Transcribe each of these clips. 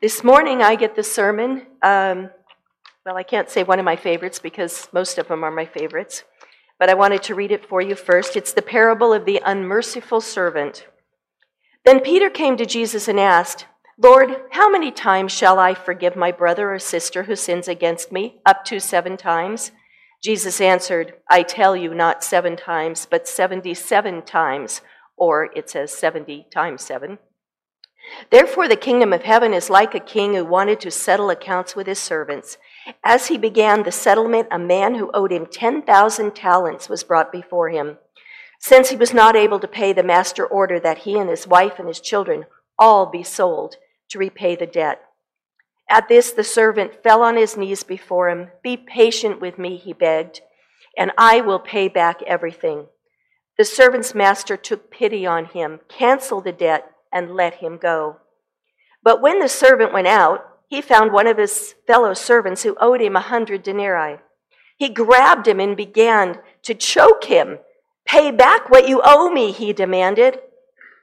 This morning I get the sermon. Um, well, I can't say one of my favorites because most of them are my favorites, but I wanted to read it for you first. It's the parable of the unmerciful servant. Then Peter came to Jesus and asked, Lord, how many times shall I forgive my brother or sister who sins against me? Up to seven times? Jesus answered, I tell you, not seven times, but 77 times, or it says 70 times seven. Therefore, the kingdom of heaven is like a king who wanted to settle accounts with his servants. As he began the settlement, a man who owed him 10,000 talents was brought before him. Since he was not able to pay, the master ordered that he and his wife and his children all be sold to repay the debt. At this, the servant fell on his knees before him. Be patient with me, he begged, and I will pay back everything. The servant's master took pity on him, canceled the debt, and let him go. But when the servant went out, he found one of his fellow servants who owed him a hundred denarii. He grabbed him and began to choke him. Pay back what you owe me, he demanded.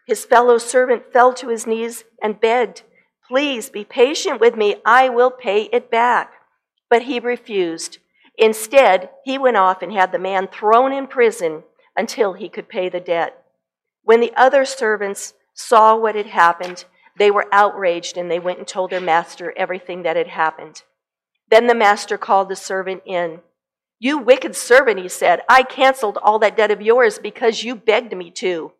His fellow servant fell to his knees and begged. Please be patient with me. I will pay it back. But he refused. Instead, he went off and had the man thrown in prison until he could pay the debt. When the other servants saw what had happened, they were outraged and they went and told their master everything that had happened. Then the master called the servant in. You wicked servant, he said, I canceled all that debt of yours because you begged me to.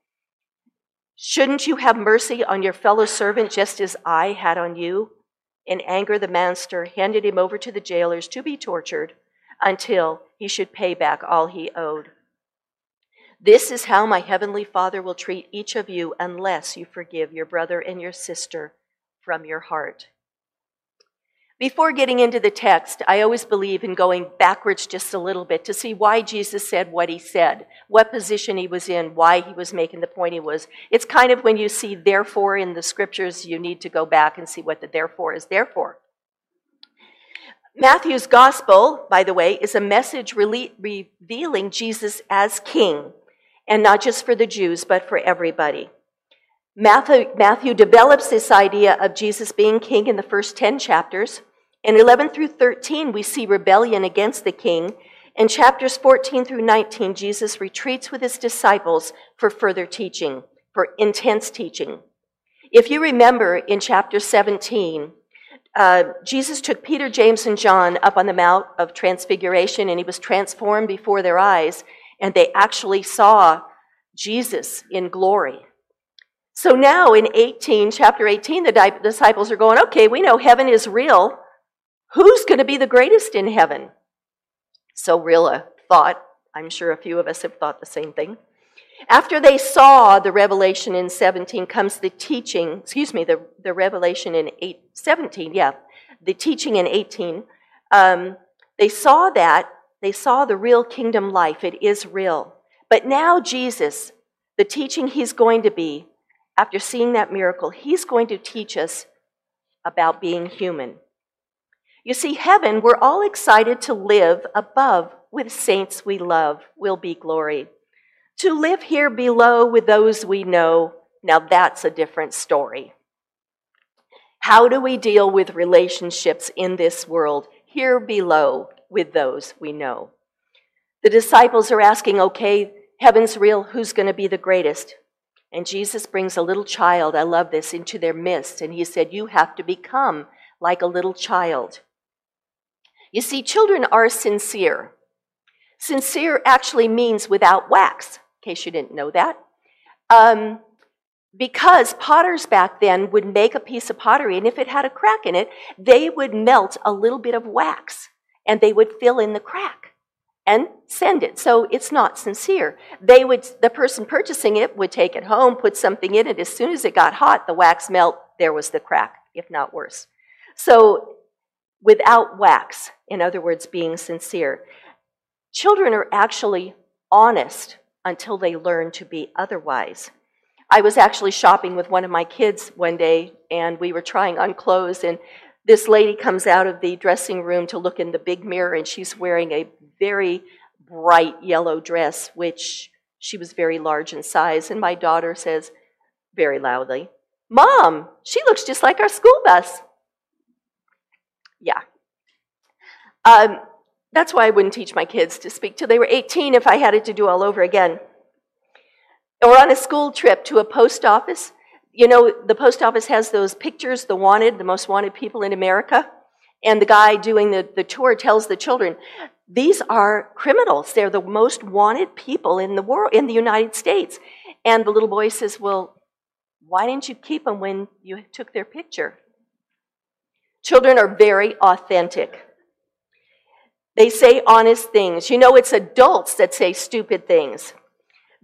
Shouldn't you have mercy on your fellow servant just as I had on you? In anger, the master handed him over to the jailers to be tortured until he should pay back all he owed. This is how my heavenly Father will treat each of you unless you forgive your brother and your sister from your heart. Before getting into the text, I always believe in going backwards just a little bit to see why Jesus said what he said, what position he was in, why he was making the point he was. It's kind of when you see therefore in the scriptures, you need to go back and see what the therefore is there for. Matthew's gospel, by the way, is a message revealing Jesus as king, and not just for the Jews, but for everybody. Matthew, Matthew develops this idea of Jesus being king in the first 10 chapters. In 11 through 13, we see rebellion against the king. In chapters 14 through 19, Jesus retreats with his disciples for further teaching, for intense teaching. If you remember in chapter 17, uh, Jesus took Peter, James, and John up on the Mount of Transfiguration, and he was transformed before their eyes, and they actually saw Jesus in glory. So now in 18, chapter 18, the disciples are going, okay, we know heaven is real. Who's going to be the greatest in heaven? So Rilla thought, I'm sure a few of us have thought the same thing. After they saw the revelation in 17 comes the teaching, excuse me, the, the revelation in 8, 17, yeah, the teaching in 18. Um, they saw that, they saw the real kingdom life. It is real. But now Jesus, the teaching he's going to be, after seeing that miracle, he's going to teach us about being human. You see, heaven, we're all excited to live above with saints we love, will be glory. To live here below with those we know, now that's a different story. How do we deal with relationships in this world, here below with those we know? The disciples are asking, okay, heaven's real, who's going to be the greatest? And Jesus brings a little child, I love this, into their midst. And he said, You have to become like a little child. You see, children are sincere. Sincere actually means without wax, in case you didn't know that. Um, because potters back then would make a piece of pottery, and if it had a crack in it, they would melt a little bit of wax and they would fill in the crack and send it. So it's not sincere. They would, the person purchasing it would take it home, put something in it. As soon as it got hot, the wax melt, there was the crack, if not worse. So without wax, in other words, being sincere, children are actually honest until they learn to be otherwise. I was actually shopping with one of my kids one day, and we were trying on clothes, and this lady comes out of the dressing room to look in the big mirror, and she's wearing a very bright yellow dress, which she was very large in size. And my daughter says very loudly, Mom, she looks just like our school bus. Yeah. Um, that's why I wouldn't teach my kids to speak till they were 18 if I had it to do all over again. Or on a school trip to a post office. You know, the post office has those pictures, the wanted, the most wanted people in America. And the guy doing the, the tour tells the children, these are criminals. They're the most wanted people in the world, in the United States. And the little boy says, Well, why didn't you keep them when you took their picture? Children are very authentic. They say honest things. You know, it's adults that say stupid things.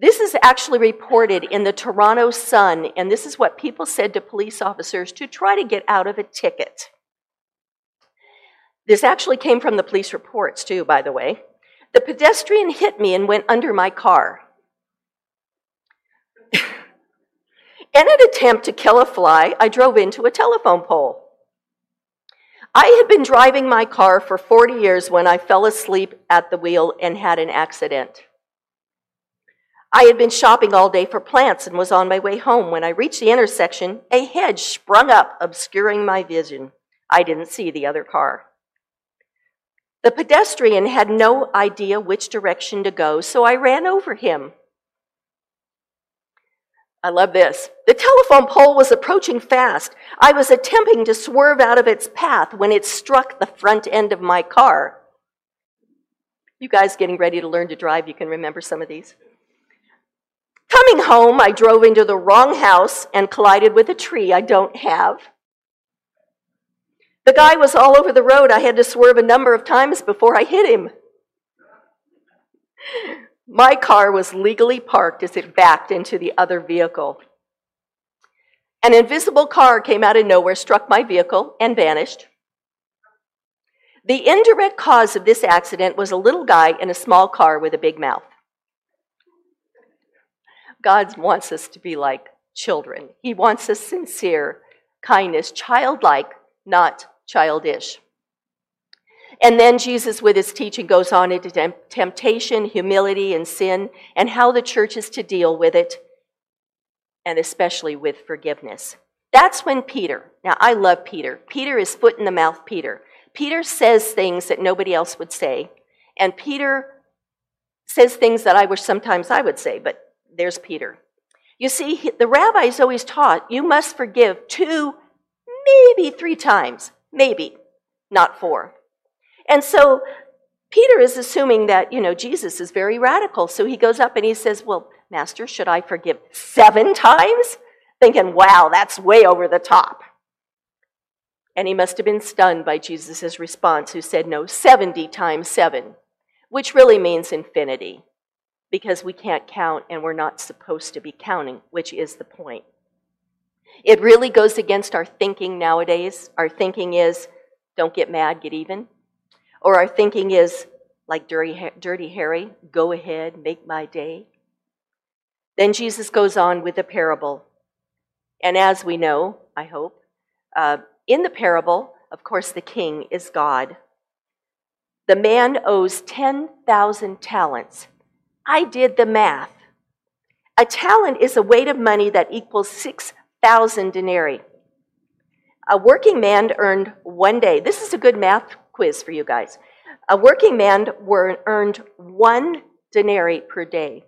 This is actually reported in the Toronto Sun, and this is what people said to police officers to try to get out of a ticket. This actually came from the police reports, too, by the way. The pedestrian hit me and went under my car. in an attempt to kill a fly, I drove into a telephone pole. I had been driving my car for 40 years when I fell asleep at the wheel and had an accident. I had been shopping all day for plants and was on my way home. When I reached the intersection, a hedge sprung up, obscuring my vision. I didn't see the other car. The pedestrian had no idea which direction to go, so I ran over him. I love this. The telephone pole was approaching fast. I was attempting to swerve out of its path when it struck the front end of my car. You guys getting ready to learn to drive, you can remember some of these. Coming home, I drove into the wrong house and collided with a tree I don't have. The guy was all over the road. I had to swerve a number of times before I hit him. My car was legally parked as it backed into the other vehicle. An invisible car came out of nowhere, struck my vehicle, and vanished. The indirect cause of this accident was a little guy in a small car with a big mouth. God wants us to be like children. He wants us sincere, kindness, childlike, not childish. And then Jesus, with his teaching, goes on into temptation, humility, and sin, and how the church is to deal with it, and especially with forgiveness. That's when Peter, now I love Peter. Peter is foot in the mouth Peter. Peter says things that nobody else would say, and Peter says things that I wish sometimes I would say, but there's Peter. You see, the rabbis always taught you must forgive two, maybe three times, maybe, not four. And so Peter is assuming that, you know, Jesus is very radical. So he goes up and he says, Well, Master, should I forgive seven times? Thinking, wow, that's way over the top. And he must have been stunned by Jesus' response, who said, No, 70 times seven, which really means infinity, because we can't count and we're not supposed to be counting, which is the point. It really goes against our thinking nowadays. Our thinking is, don't get mad, get even. Or our thinking is, like Dirty, Dirty Harry, go ahead, make my day. Then Jesus goes on with a parable. And as we know, I hope, uh, in the parable, of course, the king is God. The man owes 10,000 talents. I did the math. A talent is a weight of money that equals 6,000 denarii. A working man earned one day. This is a good math quiz for you guys. A working man were, earned one denarii per day.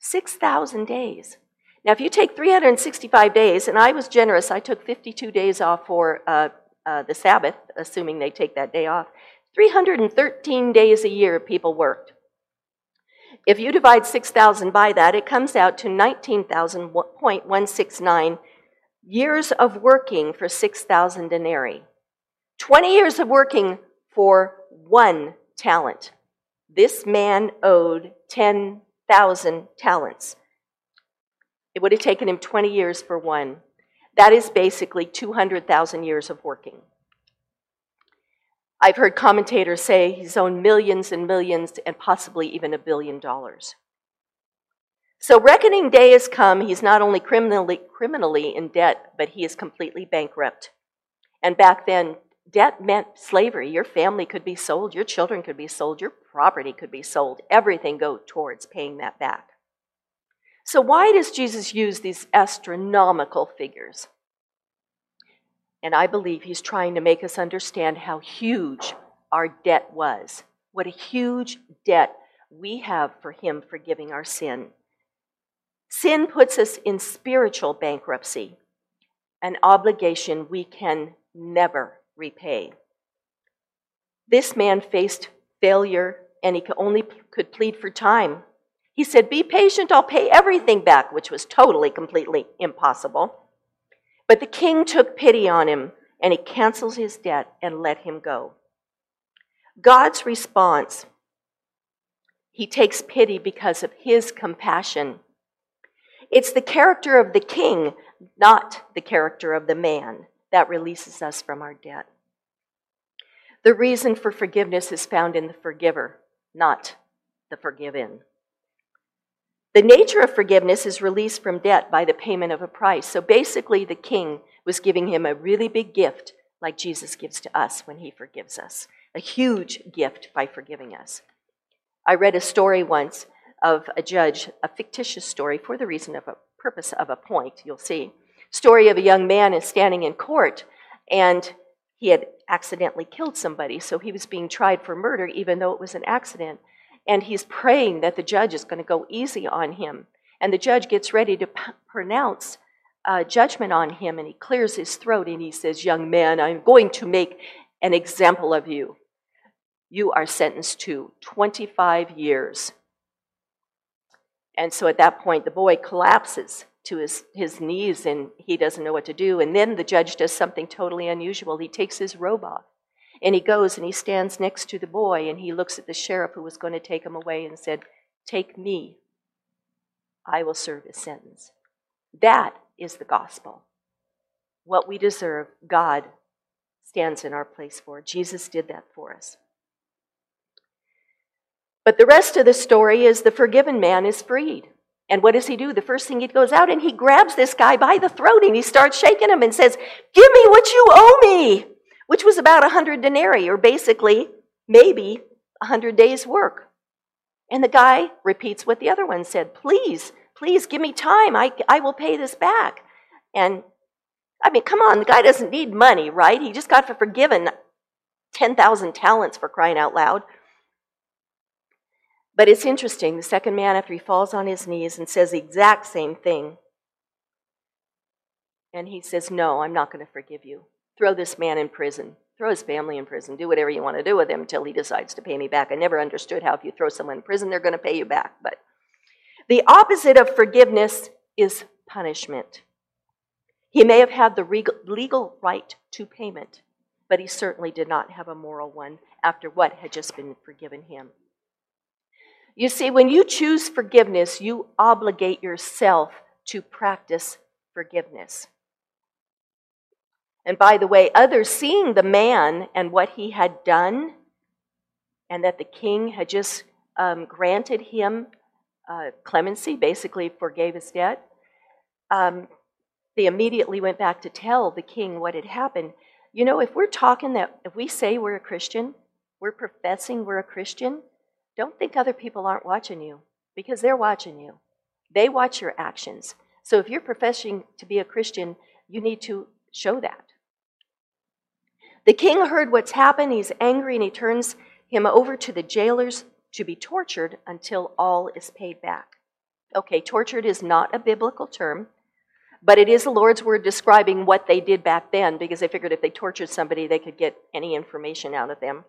6,000 days. Now, if you take 365 days, and I was generous, I took 52 days off for uh, uh, the Sabbath, assuming they take that day off. 313 days a year people worked. If you divide 6,000 by that, it comes out to 19,000.169 years of working for 6,000 denarii. 20 years of working for one talent. This man owed 10,000 talents. It would have taken him 20 years for one. That is basically 200,000 years of working. I've heard commentators say he's owed millions and millions and possibly even a billion dollars. So, reckoning day has come. He's not only criminally, criminally in debt, but he is completely bankrupt. And back then, Debt meant slavery. Your family could be sold, your children could be sold, your property could be sold. Everything go towards paying that back. So why does Jesus use these astronomical figures? And I believe he's trying to make us understand how huge our debt was. What a huge debt we have for him forgiving our sin. Sin puts us in spiritual bankruptcy, an obligation we can never repay. This man faced failure and he only could plead for time. He said, Be patient, I'll pay everything back, which was totally, completely impossible. But the king took pity on him and he canceled his debt and let him go. God's response, he takes pity because of his compassion. It's the character of the king, not the character of the man, that releases us from our debt. The reason for forgiveness is found in the forgiver, not the forgiven. The nature of forgiveness is release from debt by the payment of a price. So basically, the king was giving him a really big gift, like Jesus gives to us when he forgives us a huge gift by forgiving us. I read a story once of a judge, a fictitious story for the reason of a purpose of a point, you'll see. Story of a young man is standing in court and he had accidentally killed somebody, so he was being tried for murder even though it was an accident. And he's praying that the judge is going to go easy on him. And the judge gets ready to p- pronounce uh, judgment on him, and he clears his throat and he says, Young man, I'm going to make an example of you. You are sentenced to 25 years. And so at that point, the boy collapses to his, his knees and he doesn't know what to do. And then the judge does something totally unusual. He takes his robe off and he goes and he stands next to the boy and he looks at the sheriff who was going to take him away and said, Take me. I will serve his sentence. That is the gospel. What we deserve, God stands in our place for. Jesus did that for us. But the rest of the story is the forgiven man is freed. And what does he do? The first thing he goes out and he grabs this guy by the throat and he starts shaking him and says, Give me what you owe me, which was about a hundred denarii, or basically maybe a hundred days' work. And the guy repeats what the other one said Please, please give me time. I, I will pay this back. And I mean, come on, the guy doesn't need money, right? He just got forgiven 10,000 talents for crying out loud. But it's interesting. The second man, after he falls on his knees and says the exact same thing, and he says, No, I'm not going to forgive you. Throw this man in prison. Throw his family in prison. Do whatever you want to do with him until he decides to pay me back. I never understood how if you throw someone in prison, they're going to pay you back. But the opposite of forgiveness is punishment. He may have had the legal right to payment, but he certainly did not have a moral one after what had just been forgiven him. You see, when you choose forgiveness, you obligate yourself to practice forgiveness. And by the way, others seeing the man and what he had done, and that the king had just um, granted him uh, clemency, basically forgave his debt, um, they immediately went back to tell the king what had happened. You know, if we're talking that, if we say we're a Christian, we're professing we're a Christian, don't think other people aren't watching you because they're watching you. They watch your actions. So if you're professing to be a Christian, you need to show that. The king heard what's happened. He's angry and he turns him over to the jailers to be tortured until all is paid back. Okay, tortured is not a biblical term, but it is the Lord's word describing what they did back then because they figured if they tortured somebody, they could get any information out of them.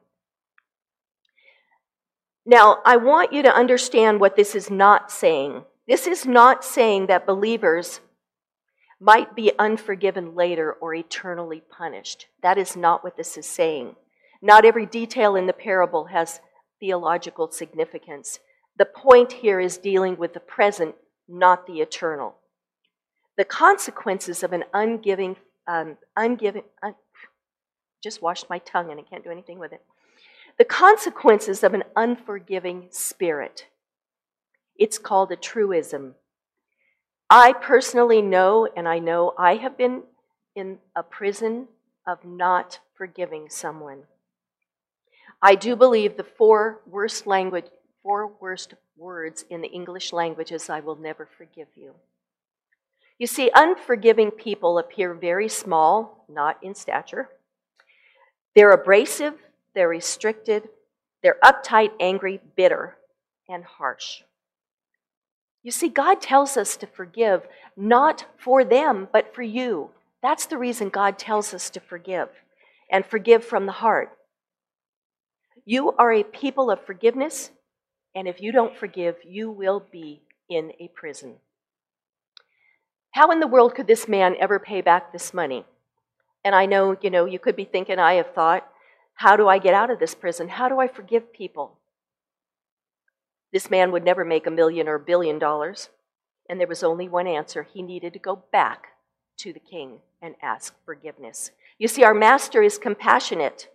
Now, I want you to understand what this is not saying. This is not saying that believers might be unforgiven later or eternally punished. That is not what this is saying. Not every detail in the parable has theological significance. The point here is dealing with the present, not the eternal. The consequences of an ungiving, um, ungiving, un- just washed my tongue and I can't do anything with it the consequences of an unforgiving spirit. It's called a truism. I personally know, and I know I have been in a prison of not forgiving someone. I do believe the four worst language, four worst words in the English language is I will never forgive you. You see, unforgiving people appear very small, not in stature. They're abrasive, they're restricted, they're uptight, angry, bitter, and harsh. You see, God tells us to forgive not for them, but for you. That's the reason God tells us to forgive and forgive from the heart. You are a people of forgiveness, and if you don't forgive, you will be in a prison. How in the world could this man ever pay back this money? And I know, you know, you could be thinking, I have thought, how do I get out of this prison? How do I forgive people? This man would never make a million or a billion dollars. And there was only one answer. He needed to go back to the king and ask forgiveness. You see, our master is compassionate.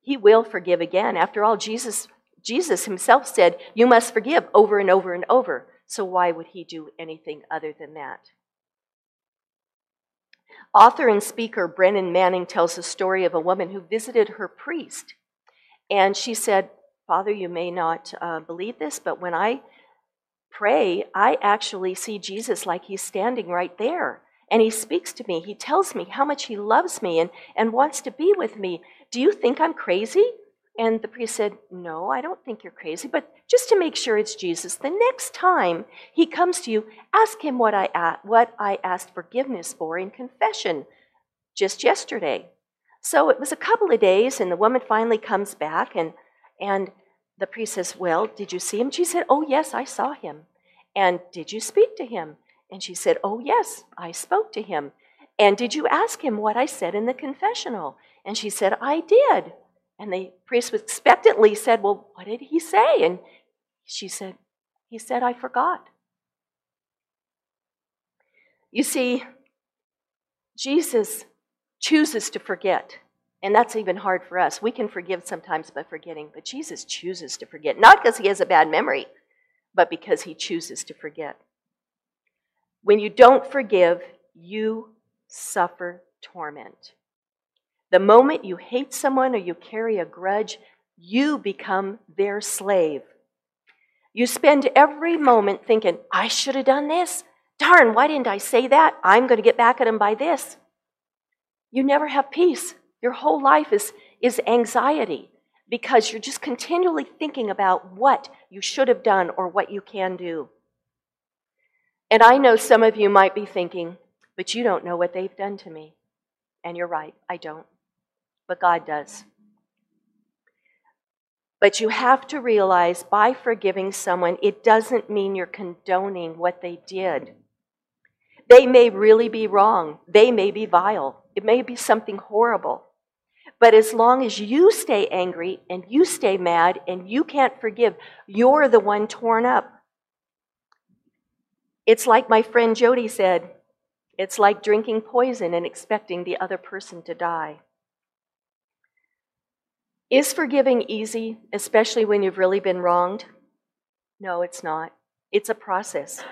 He will forgive again. After all, Jesus, Jesus himself said, You must forgive over and over and over. So why would he do anything other than that? Author and speaker Brennan Manning tells the story of a woman who visited her priest. And she said, Father, you may not uh, believe this, but when I pray, I actually see Jesus like he's standing right there. And he speaks to me. He tells me how much he loves me and, and wants to be with me. Do you think I'm crazy? And the priest said, No, I don't think you're crazy, but just to make sure it's Jesus, the next time he comes to you, ask him what I, what I asked forgiveness for in confession just yesterday. So it was a couple of days, and the woman finally comes back, and, and the priest says, Well, did you see him? She said, Oh, yes, I saw him. And did you speak to him? And she said, Oh, yes, I spoke to him. And did you ask him what I said in the confessional? And she said, I did. And the priest expectantly said, Well, what did he say? And she said, He said, I forgot. You see, Jesus chooses to forget. And that's even hard for us. We can forgive sometimes by forgetting, but Jesus chooses to forget. Not because he has a bad memory, but because he chooses to forget. When you don't forgive, you suffer torment. The moment you hate someone or you carry a grudge, you become their slave. You spend every moment thinking, I should have done this. Darn, why didn't I say that? I'm going to get back at him by this. You never have peace. Your whole life is, is anxiety because you're just continually thinking about what you should have done or what you can do. And I know some of you might be thinking, but you don't know what they've done to me. And you're right, I don't. But God does. But you have to realize by forgiving someone, it doesn't mean you're condoning what they did. They may really be wrong. They may be vile. It may be something horrible. But as long as you stay angry and you stay mad and you can't forgive, you're the one torn up. It's like my friend Jody said it's like drinking poison and expecting the other person to die. Is forgiving easy, especially when you've really been wronged? No, it's not. It's a process.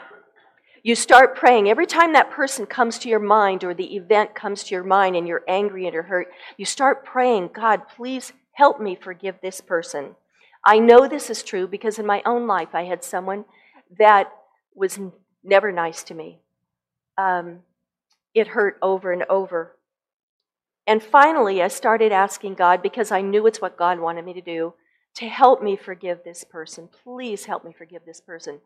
You start praying. Every time that person comes to your mind or the event comes to your mind and you're angry and you're hurt, you start praying, God, please help me forgive this person. I know this is true because in my own life I had someone that was never nice to me. Um, it hurt over and over. And finally, I started asking God because I knew it's what God wanted me to do to help me forgive this person. Please help me forgive this person.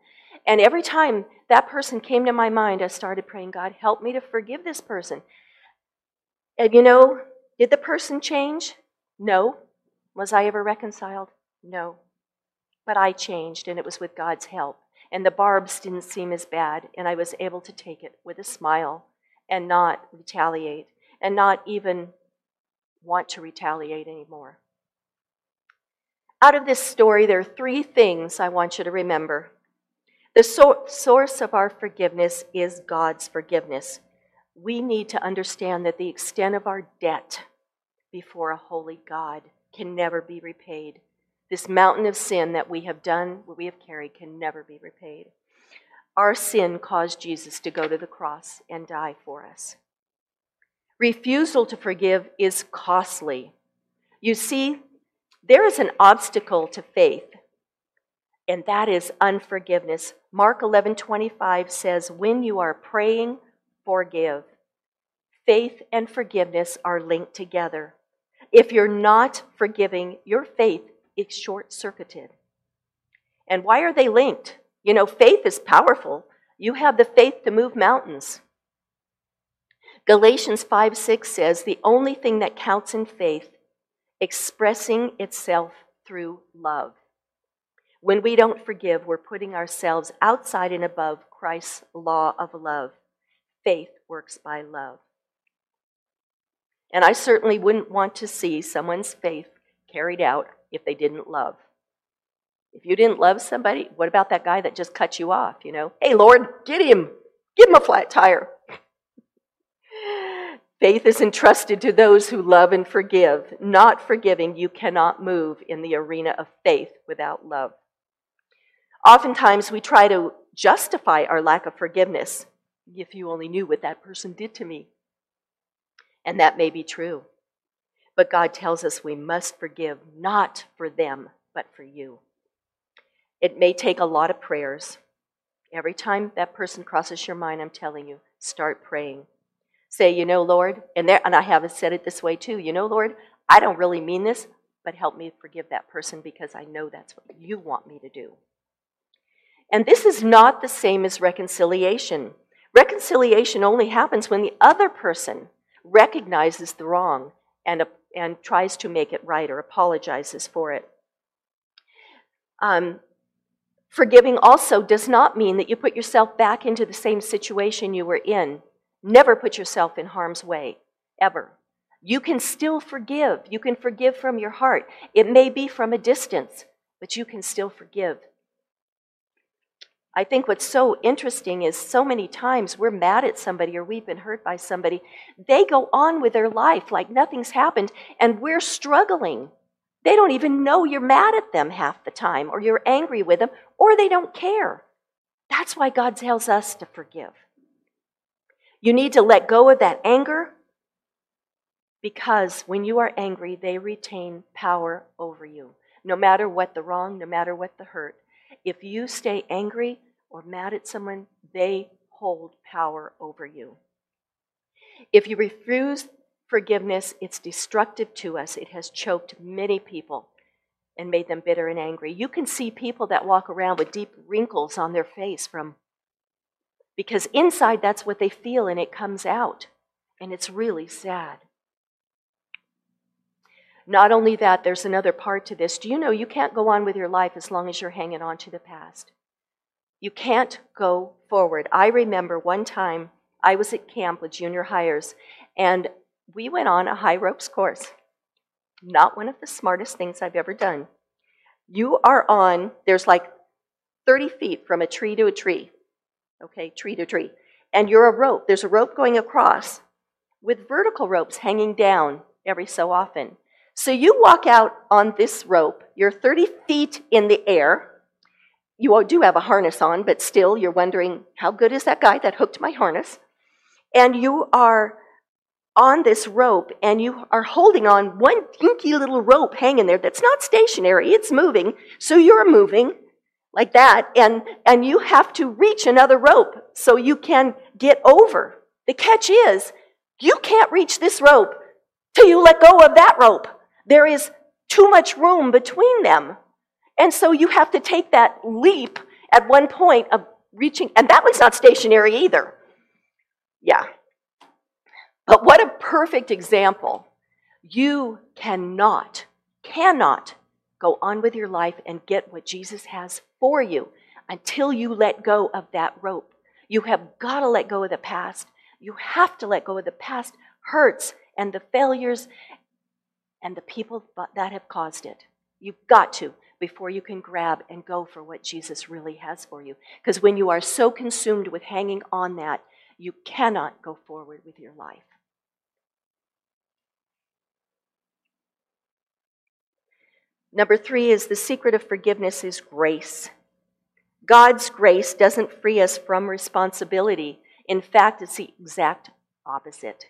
And every time that person came to my mind, I started praying, God, help me to forgive this person. And you know, did the person change? No. Was I ever reconciled? No. But I changed, and it was with God's help. And the barbs didn't seem as bad, and I was able to take it with a smile and not retaliate, and not even want to retaliate anymore. Out of this story, there are three things I want you to remember. The so- source of our forgiveness is God's forgiveness. We need to understand that the extent of our debt before a holy God can never be repaid. This mountain of sin that we have done, what we have carried, can never be repaid. Our sin caused Jesus to go to the cross and die for us. Refusal to forgive is costly. You see, there is an obstacle to faith. and that is unforgiveness. Mark 11:25 says, "When you are praying, forgive." Faith and forgiveness are linked together. If you're not forgiving, your faith is short-circuited. And why are they linked? You know, faith is powerful. You have the faith to move mountains. Galatians 5 6 says, The only thing that counts in faith, expressing itself through love. When we don't forgive, we're putting ourselves outside and above Christ's law of love. Faith works by love. And I certainly wouldn't want to see someone's faith carried out if they didn't love. If you didn't love somebody, what about that guy that just cut you off? You know, hey, Lord, get him, give him a flat tire. Faith is entrusted to those who love and forgive. Not forgiving, you cannot move in the arena of faith without love. Oftentimes, we try to justify our lack of forgiveness. If you only knew what that person did to me. And that may be true. But God tells us we must forgive, not for them, but for you. It may take a lot of prayers. Every time that person crosses your mind, I'm telling you, start praying say, you know, Lord, and there, and I have said it this way too. You know, Lord, I don't really mean this, but help me forgive that person because I know that's what you want me to do. And this is not the same as reconciliation. Reconciliation only happens when the other person recognizes the wrong and, and tries to make it right or apologizes for it. Um, forgiving also does not mean that you put yourself back into the same situation you were in Never put yourself in harm's way, ever. You can still forgive. You can forgive from your heart. It may be from a distance, but you can still forgive. I think what's so interesting is so many times we're mad at somebody or we've been hurt by somebody. They go on with their life like nothing's happened, and we're struggling. They don't even know you're mad at them half the time, or you're angry with them, or they don't care. That's why God tells us to forgive. You need to let go of that anger because when you are angry, they retain power over you. No matter what the wrong, no matter what the hurt. If you stay angry or mad at someone, they hold power over you. If you refuse forgiveness, it's destructive to us. It has choked many people and made them bitter and angry. You can see people that walk around with deep wrinkles on their face from because inside that's what they feel and it comes out. And it's really sad. Not only that, there's another part to this. Do you know you can't go on with your life as long as you're hanging on to the past? You can't go forward. I remember one time I was at camp with junior hires and we went on a high ropes course. Not one of the smartest things I've ever done. You are on, there's like 30 feet from a tree to a tree okay, tree to tree. And you're a rope. There's a rope going across with vertical ropes hanging down every so often. So you walk out on this rope, you're 30 feet in the air. You do have a harness on, but still you're wondering, how good is that guy that hooked my harness? And you are on this rope and you are holding on one dinky little rope hanging there that's not stationary, it's moving. So you're moving like that, and, and you have to reach another rope so you can get over. The catch is, you can't reach this rope till you let go of that rope. There is too much room between them. And so you have to take that leap at one point of reaching, and that one's not stationary either. Yeah. But what a perfect example. You cannot, cannot go on with your life and get what Jesus has for you until you let go of that rope. You have got to let go of the past. You have to let go of the past hurts and the failures and the people that have caused it. You've got to before you can grab and go for what Jesus really has for you. Because when you are so consumed with hanging on that, you cannot go forward with your life. Number three is the secret of forgiveness is grace. God's grace doesn't free us from responsibility. In fact, it's the exact opposite.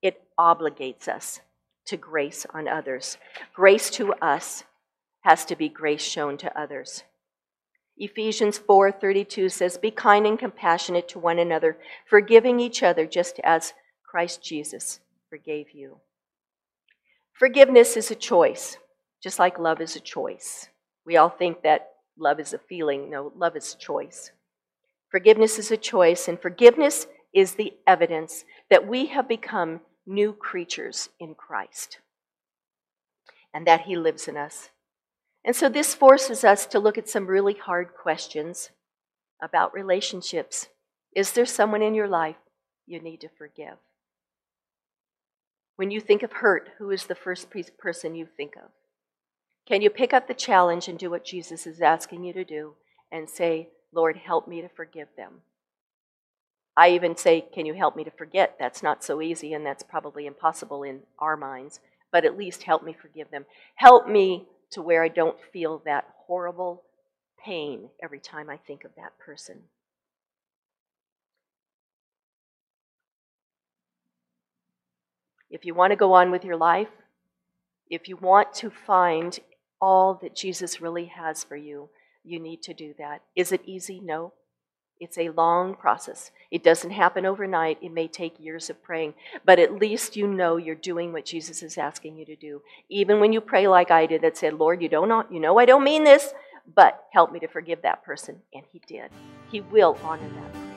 It obligates us to grace on others. Grace to us has to be grace shown to others. Ephesians 4:32 says, "Be kind and compassionate to one another, forgiving each other just as Christ Jesus forgave you." Forgiveness is a choice, just like love is a choice. We all think that love is a feeling. No, love is a choice. Forgiveness is a choice, and forgiveness is the evidence that we have become new creatures in Christ and that He lives in us. And so this forces us to look at some really hard questions about relationships. Is there someone in your life you need to forgive? When you think of hurt, who is the first person you think of? Can you pick up the challenge and do what Jesus is asking you to do and say, Lord, help me to forgive them? I even say, Can you help me to forget? That's not so easy, and that's probably impossible in our minds, but at least help me forgive them. Help me to where I don't feel that horrible pain every time I think of that person. If you want to go on with your life, if you want to find all that Jesus really has for you, you need to do that. Is it easy? No. It's a long process. It doesn't happen overnight. It may take years of praying, but at least you know you're doing what Jesus is asking you to do. Even when you pray like I did that said, "Lord, you don't you know I don't mean this, but help me to forgive that person." And he did. He will honor that.